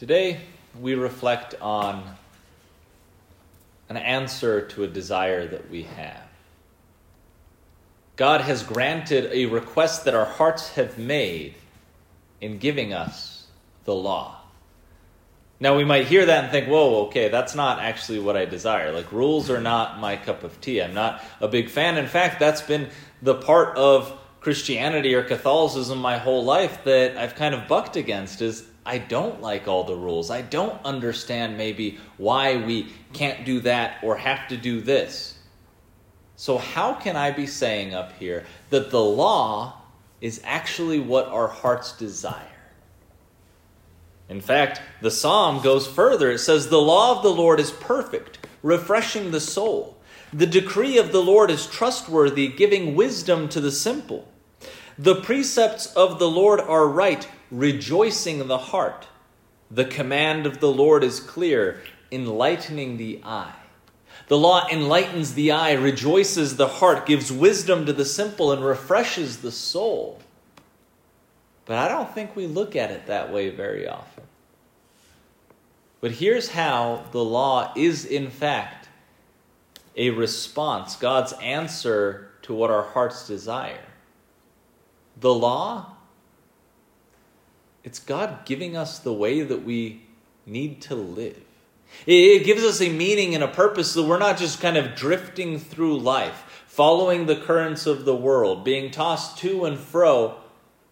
Today, we reflect on an answer to a desire that we have. God has granted a request that our hearts have made in giving us the law. Now, we might hear that and think, whoa, okay, that's not actually what I desire. Like, rules are not my cup of tea. I'm not a big fan. In fact, that's been the part of Christianity or Catholicism my whole life that I've kind of bucked against is I don't like all the rules. I don't understand maybe why we can't do that or have to do this. So, how can I be saying up here that the law is actually what our hearts desire? In fact, the psalm goes further. It says, The law of the Lord is perfect, refreshing the soul. The decree of the Lord is trustworthy, giving wisdom to the simple. The precepts of the Lord are right rejoicing the heart. The command of the Lord is clear, enlightening the eye. The law enlightens the eye, rejoices the heart, gives wisdom to the simple, and refreshes the soul. But I don't think we look at it that way very often. But here's how the law is, in fact, a response, God's answer to what our hearts desire. The law it's God giving us the way that we need to live. It gives us a meaning and a purpose so we're not just kind of drifting through life, following the currents of the world, being tossed to and fro,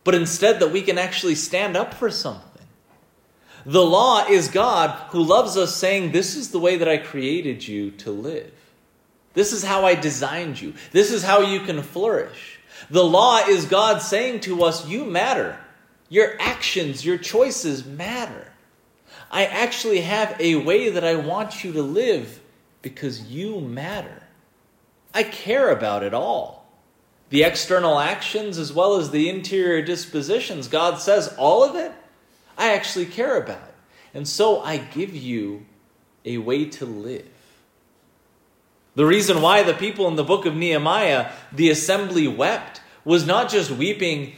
but instead that we can actually stand up for something. The law is God who loves us, saying, This is the way that I created you to live. This is how I designed you. This is how you can flourish. The law is God saying to us, You matter. Your actions, your choices matter. I actually have a way that I want you to live because you matter. I care about it all. The external actions as well as the interior dispositions, God says all of it, I actually care about. And so I give you a way to live. The reason why the people in the book of Nehemiah, the assembly wept, was not just weeping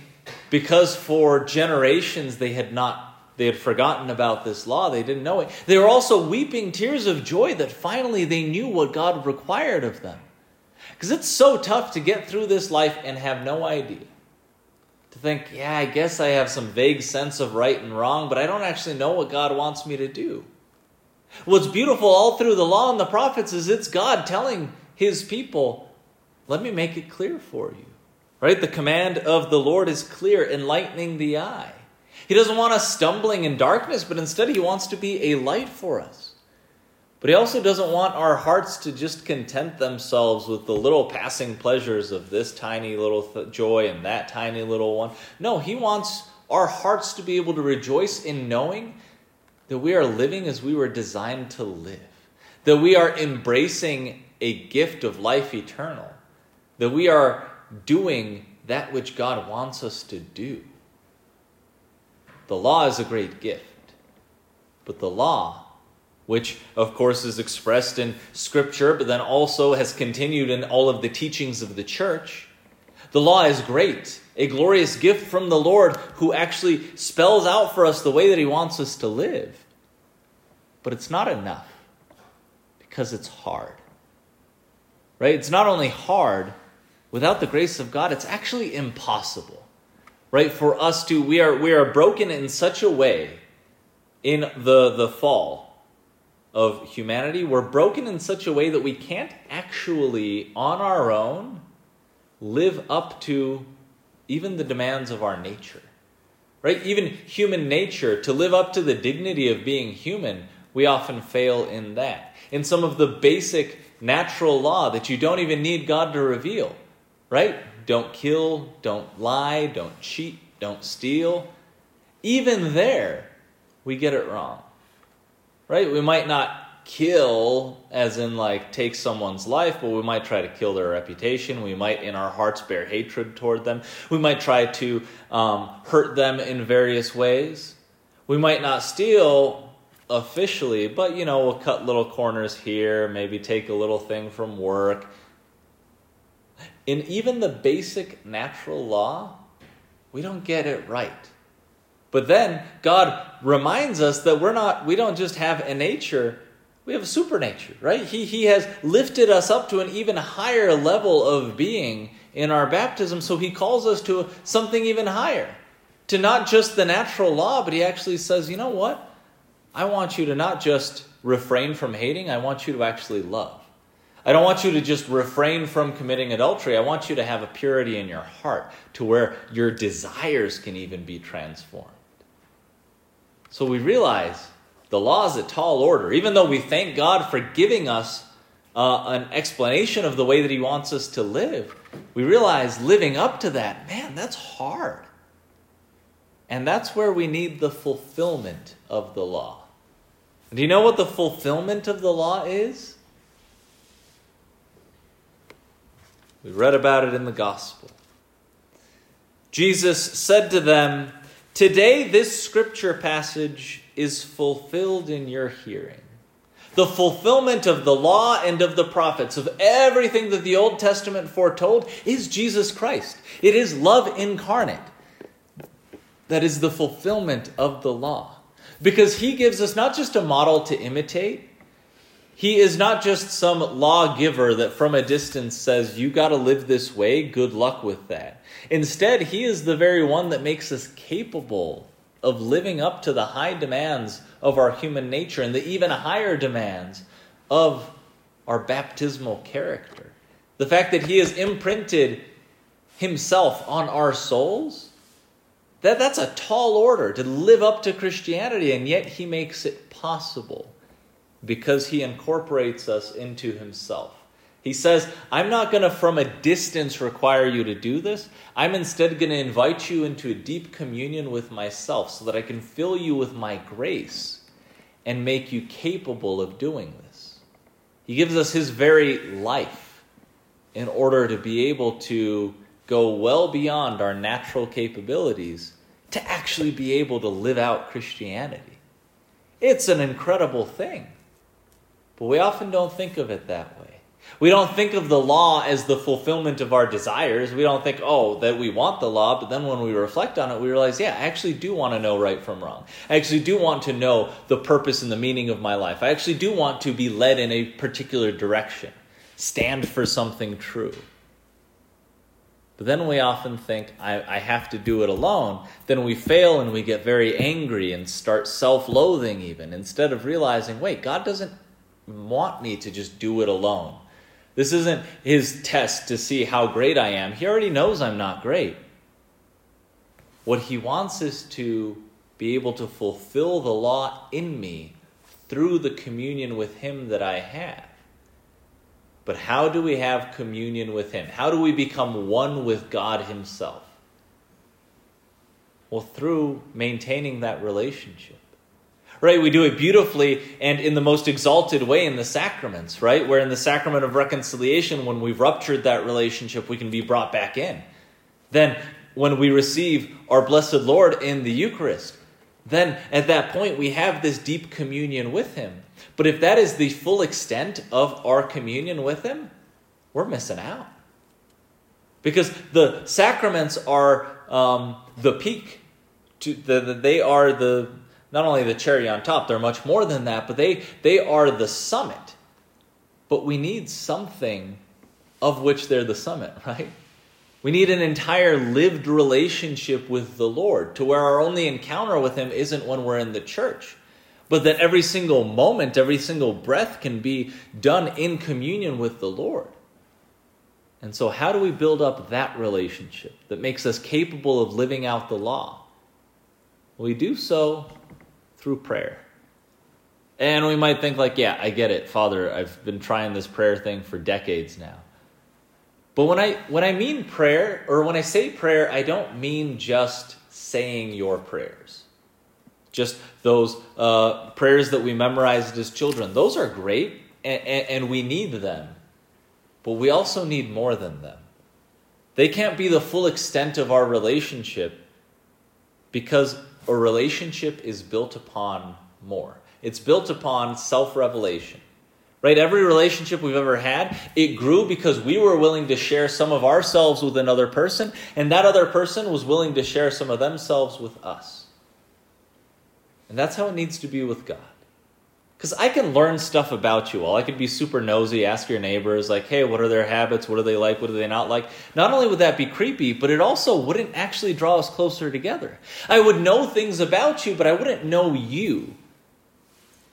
because for generations they had not they had forgotten about this law they didn't know it. They were also weeping tears of joy that finally they knew what god required of them. Because it's so tough to get through this life and have no idea. To think yeah i guess i have some vague sense of right and wrong but i don't actually know what god wants me to do. What's beautiful all through the law and the prophets is it's god telling his people let me make it clear for you Right? The command of the Lord is clear, enlightening the eye. He doesn't want us stumbling in darkness, but instead he wants to be a light for us. But he also doesn't want our hearts to just content themselves with the little passing pleasures of this tiny little th- joy and that tiny little one. No, he wants our hearts to be able to rejoice in knowing that we are living as we were designed to live, that we are embracing a gift of life eternal, that we are doing that which God wants us to do. The law is a great gift, but the law, which of course is expressed in Scripture, but then also has continued in all of the teachings of the church, the law is great, a glorious gift from the Lord who actually spells out for us the way that He wants us to live. But it's not enough because it's hard. Right? It's not only hard, without the grace of God, it's actually impossible, right? For us to, we are, we are broken in such a way in the, the fall of humanity, we're broken in such a way that we can't actually, on our own, live up to even the demands of our nature. Right? Even human nature, to live up to the dignity of being human, we often fail in that. In some of the basic natural law that you don't even need God to reveal right? Don't kill, don't lie, don't cheat, don't steal. Even there, we get it wrong, right? We might not kill as in like take someone's life but we might try to kill their reputation we might in our hearts bear hatred toward them we might try to um, hurt them in various ways we might not steal officially but you know we'll cut little corners here maybe take a little thing from work in even the basic natural law, we don't get it right. But then God reminds us that we're not, we don't just have a nature, we have a supernature, right? He, he has lifted us up to an even higher level of being in our baptism, so he calls us to something even higher. To not just the natural law, but he actually says, you know what? I want you to not just refrain from hating, I want you to actually love. I don't want you to just refrain from committing adultery. I want you to have a purity in your heart to where your desires can even be transformed. So we realize the law is a tall order. Even though we thank God for giving us uh, an explanation of the way that He wants us to live, we realize living up to that, man, that's hard. And that's where we need the fulfillment of the law. Do you know what the fulfillment of the law is? We read about it in the gospel. Jesus said to them, Today this scripture passage is fulfilled in your hearing. The fulfillment of the law and of the prophets, of everything that the Old Testament foretold, is Jesus Christ. It is love incarnate. That is the fulfillment of the law. Because he gives us not just a model to imitate, he is not just some lawgiver that from a distance says, You got to live this way, good luck with that. Instead, he is the very one that makes us capable of living up to the high demands of our human nature and the even higher demands of our baptismal character. The fact that he has imprinted himself on our souls, that, that's a tall order to live up to Christianity, and yet he makes it possible because he incorporates us into himself. He says, I'm not going to from a distance require you to do this. I'm instead going to invite you into a deep communion with myself so that I can fill you with my grace and make you capable of doing this. He gives us his very life in order to be able to go well beyond our natural capabilities to actually be able to live out Christianity. It's an incredible thing. But we often don't think of it that way. We don't think of the law as the fulfillment of our desires. We don't think, oh, that we want the law, but then when we reflect on it, we realize, yeah, I actually do want to know right from wrong. I actually do want to know the purpose and the meaning of my life. I actually do want to be led in a particular direction, stand for something true. But then we often think, I, I have to do it alone. Then we fail and we get very angry and start self loathing, even, instead of realizing, wait, God doesn't want me to just do it alone. This isn't his test to see how great I am. He already knows I'm not great. What he wants is to be able to fulfill the law in me through the communion with him that I have. But how do we have communion with him? How do we become one with God himself? Well, through maintaining that relationship right? We do it beautifully and in the most exalted way in the sacraments, right? Where in the sacrament of reconciliation, when we've ruptured that relationship, we can be brought back in. Then, when we receive our blessed Lord in the Eucharist, then at that point we have this deep communion with Him. But if that is the full extent of our communion with Him, we're missing out. Because the sacraments are um, the peak. To the, the, they are the not only the cherry on top, they're much more than that, but they, they are the summit. But we need something of which they're the summit, right? We need an entire lived relationship with the Lord to where our only encounter with Him isn't when we're in the church, but that every single moment, every single breath can be done in communion with the Lord. And so, how do we build up that relationship that makes us capable of living out the law? We do so through prayer. And we might think, like, yeah, I get it, Father. I've been trying this prayer thing for decades now. But when I when I mean prayer, or when I say prayer, I don't mean just saying your prayers. Just those uh, prayers that we memorized as children. Those are great, and, and, and we need them. But we also need more than them. They can't be the full extent of our relationship because a relationship is built upon more. It's built upon self revelation. Right? Every relationship we've ever had, it grew because we were willing to share some of ourselves with another person, and that other person was willing to share some of themselves with us. And that's how it needs to be with God. Because I can learn stuff about you all. I could be super nosy, ask your neighbors, like, hey, what are their habits? What do they like? What do they not like? Not only would that be creepy, but it also wouldn't actually draw us closer together. I would know things about you, but I wouldn't know you.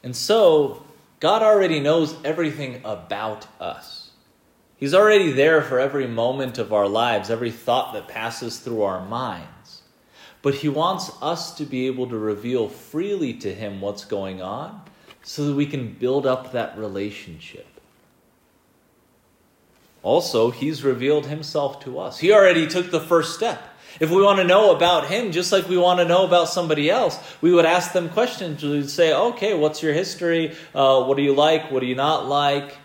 And so, God already knows everything about us. He's already there for every moment of our lives, every thought that passes through our minds. But He wants us to be able to reveal freely to Him what's going on so that we can build up that relationship. Also, he's revealed himself to us. He already took the first step. If we want to know about him, just like we want to know about somebody else, we would ask them questions. We would say, okay, what's your history? Uh, what do you like? What do you not like?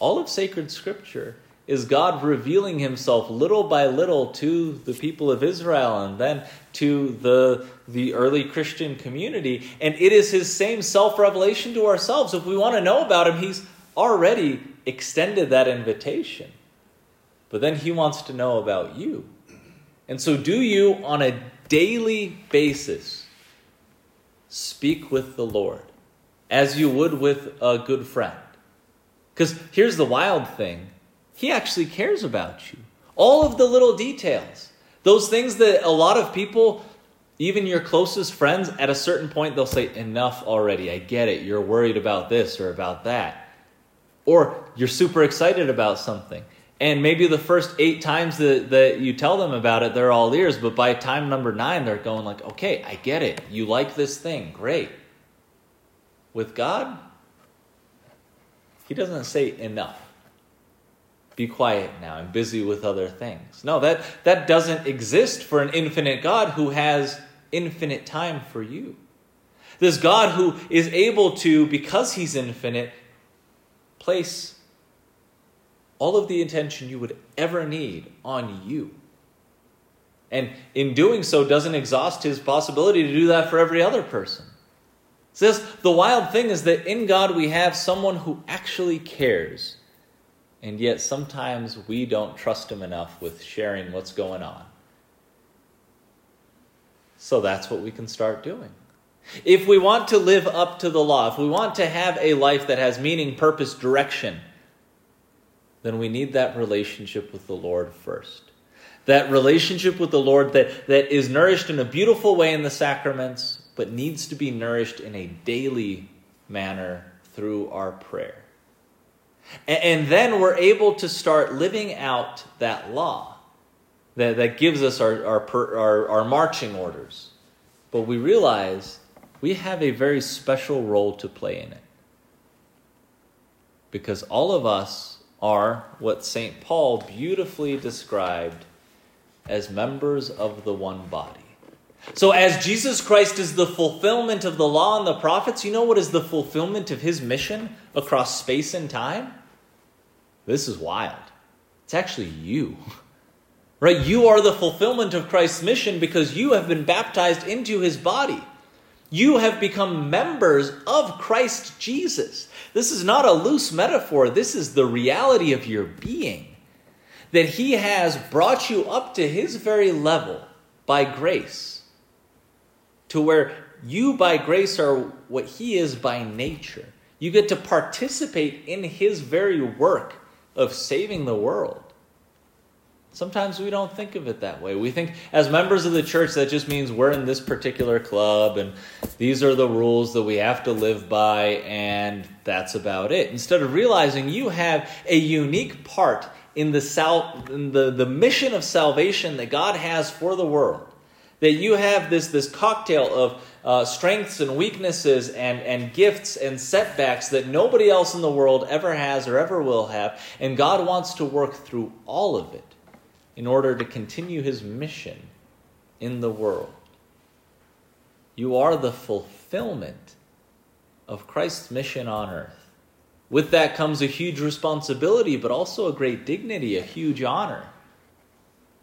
All of sacred scripture is God revealing himself little by little to the people of Israel and then to the, the early Christian community. And it is his same self revelation to ourselves. If we want to know about him, he's already extended that invitation. But then he wants to know about you. And so, do you on a daily basis speak with the Lord as you would with a good friend? Because here's the wild thing he actually cares about you. All of the little details, those things that a lot of people, even your closest friends, at a certain point, they'll say, Enough already. I get it. You're worried about this or about that. Or you're super excited about something. And maybe the first eight times that, that you tell them about it, they're all ears. But by time number nine, they're going like, okay, I get it. You like this thing. Great. With God, He doesn't say enough be quiet now i'm busy with other things. No that that doesn't exist for an infinite god who has infinite time for you. This god who is able to because he's infinite place all of the attention you would ever need on you. And in doing so doesn't exhaust his possibility to do that for every other person. Says the wild thing is that in god we have someone who actually cares and yet sometimes we don't trust him enough with sharing what's going on. So that's what we can start doing. If we want to live up to the law, if we want to have a life that has meaning, purpose, direction, then we need that relationship with the Lord first. That relationship with the Lord that, that is nourished in a beautiful way in the sacraments, but needs to be nourished in a daily manner through our prayer. And then we're able to start living out that law that, that gives us our, our, our, our marching orders. But we realize we have a very special role to play in it. Because all of us are what St. Paul beautifully described as members of the one body. So, as Jesus Christ is the fulfillment of the law and the prophets, you know what is the fulfillment of his mission across space and time? This is wild. It's actually you. Right? You are the fulfillment of Christ's mission because you have been baptized into his body. You have become members of Christ Jesus. This is not a loose metaphor, this is the reality of your being. That he has brought you up to his very level by grace, to where you by grace are what he is by nature. You get to participate in his very work of saving the world. Sometimes we don't think of it that way. We think, as members of the church, that just means we're in this particular club and these are the rules that we have to live by, and that's about it. Instead of realizing you have a unique part in the, sal- in the, the mission of salvation that God has for the world, that you have this, this cocktail of uh, strengths and weaknesses and, and gifts and setbacks that nobody else in the world ever has or ever will have. And God wants to work through all of it in order to continue his mission in the world. You are the fulfillment of Christ's mission on earth. With that comes a huge responsibility, but also a great dignity, a huge honor.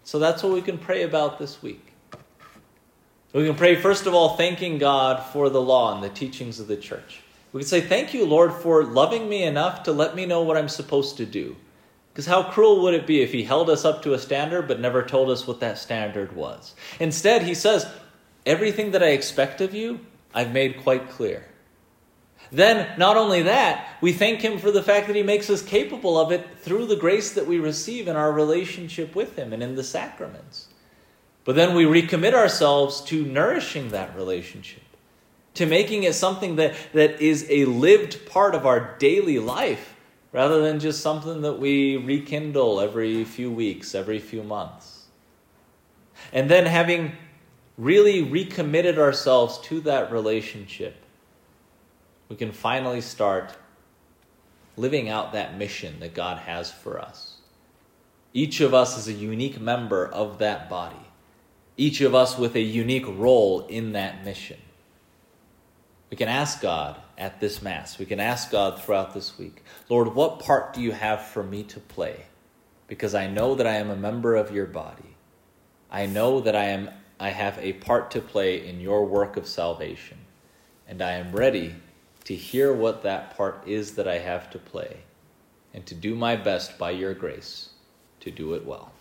So that's what we can pray about this week. We can pray, first of all, thanking God for the law and the teachings of the church. We can say, Thank you, Lord, for loving me enough to let me know what I'm supposed to do. Because how cruel would it be if He held us up to a standard but never told us what that standard was? Instead, He says, everything that I expect of you, I've made quite clear. Then, not only that, we thank Him for the fact that He makes us capable of it through the grace that we receive in our relationship with Him and in the sacraments. But then we recommit ourselves to nourishing that relationship, to making it something that, that is a lived part of our daily life, rather than just something that we rekindle every few weeks, every few months. And then having really recommitted ourselves to that relationship, we can finally start living out that mission that God has for us. Each of us is a unique member of that body, each of us with a unique role in that mission. We can ask God at this Mass, we can ask God throughout this week, Lord, what part do you have for me to play? Because I know that I am a member of your body. I know that I am I have a part to play in your work of salvation, and I am ready to hear what that part is that I have to play, and to do my best by your grace to do it well.